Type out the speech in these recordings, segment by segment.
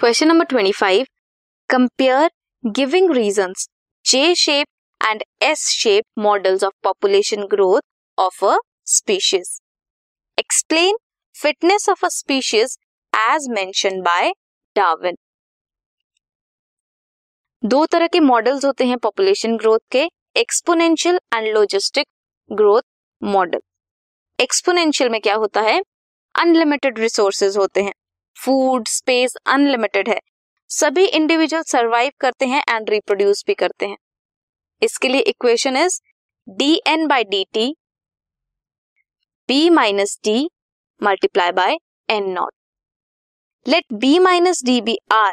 Question number twenty five compare giving reason J shape and S shape models of population growth of a species explain fitness of a species as mentioned by Darwin दो तरह के models होते हैं population growth के exponential and logistic growth model exponential में क्या होता है? अनलिमिटेड रिसोर्सेज होते हैं। फ़ूड स्पेस अनलिमिटेड है। सभी इंडिविजुअल सरवाइव करते हैं एंड रिप्रोड्यूस भी करते हैं। इसके लिए equation is D N by D T B minus D multiply by N not let B minus D be R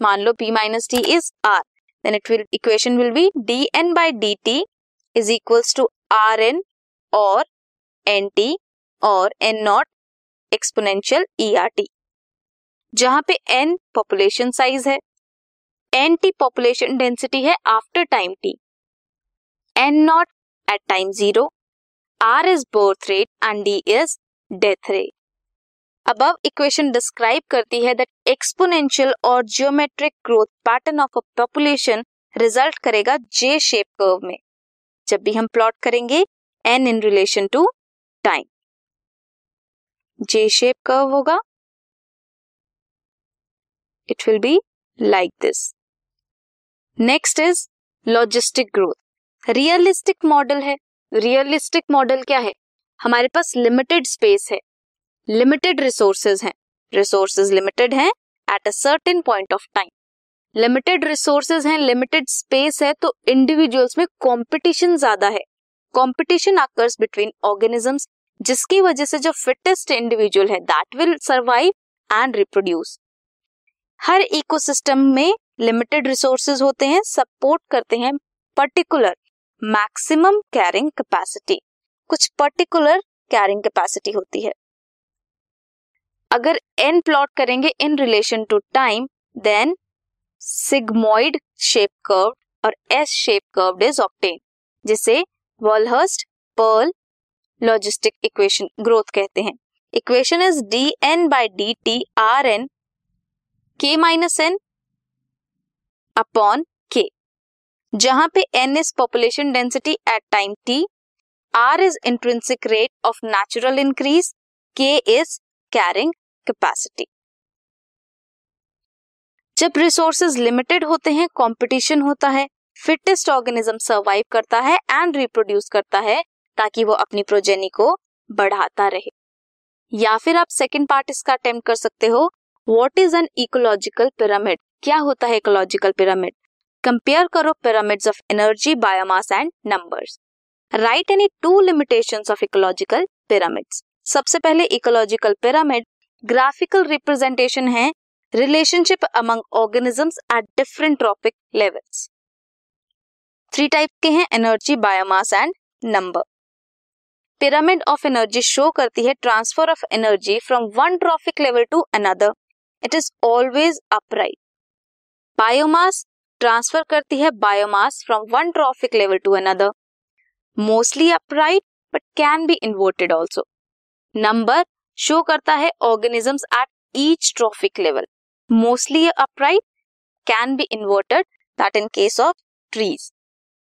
मान लो B minus D is R then it will equation will be D N by D T is equals to R N और N T और N not exponential E R T जहाँ पे N population size है। N T population density है after time T N not at time zero R is birth rate and D is death rate above equation describe करती है that exponential और geometric growth pattern of a population result करेगा J shape curve में। जब भी हम plot करेंगे N in relation to time J shape curve होगा। It will be like this next is logistic growth realistic model है. Realistic model क्या है? हमारे पास लिमिटेड स्पेस है. लिमिटेड रिसोर्सेज हैं. रिसोर्सेज लिमिटेड हैं at a certain point of time limited resources हैं लिमिटेड स्पेस है तो इंडिविजुअल्स में कंपटीशन ज़्यादा है. कंपटीशन आकर्स बिटवीन ऑर्गेनिजम्स जिसकी वजह से जो फिटेस्ट इंडिविजुअल है that will survive and reproduce her ecosystem में लिमिटेड रिसोर्सेज होते हैं सपोर्ट करते हैं पर्टिकुलर मैक्सिमम कैरिंग कैपेसिटी कुछ पर्टिकुलर कैरिंग कैपेसिटी होती है। अगर एन प्लॉट करेंगे in relation to time then sigmoid shape curve और S shape curve is obtain जिसे Verhulst Pearl logistic equation growth कहते हैं। Equation is D N by D T R N K minus N upon K जहाँ पे N is population density at time T R is intrinsic rate of natural increase K is carrying capacity जब resources limited होते हैं competition होता है fittest organism survive करता है and reproduce करता है, ताकि वो अपनी प्रोजेनी को बढ़ाता रहे। या फिर आप सेकेंड पार्ट इसका अटेम्प्ट कर सकते हो what is an ecological pyramid क्या होता है इकोलॉजिकल पिरामिड कंपेयर करो pyramids of energy biomass and numbers write any two limitations of ecological pyramids सबसे पहले इकोलॉजिकल पिरामिड ग्राफिकल रिप्रेजेंटेशन है relationship among organisms at different trophic levels three type के हैं energy biomass and number pyramid of energy show करती है transfer of energy from one trophic level to another it is always upright biomass transfer करती है biomass from one trophic level to another mostly upright but can be inverted also number show करता है organisms at each trophic level mostly upright can be inverted that in case of trees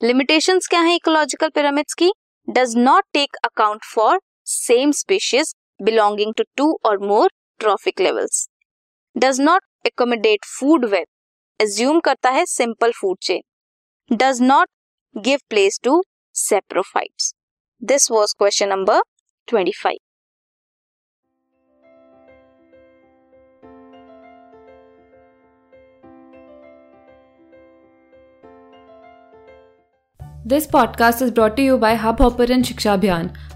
limitations क्या है ecological pyramids की? Does not take account for same species belonging to two और more trophic levels does not accommodate food web assume करता है simple food chain does not give place to saprophytes this was question number twenty five this podcast is brought you by Hub Hopper Shiksha Abhiyan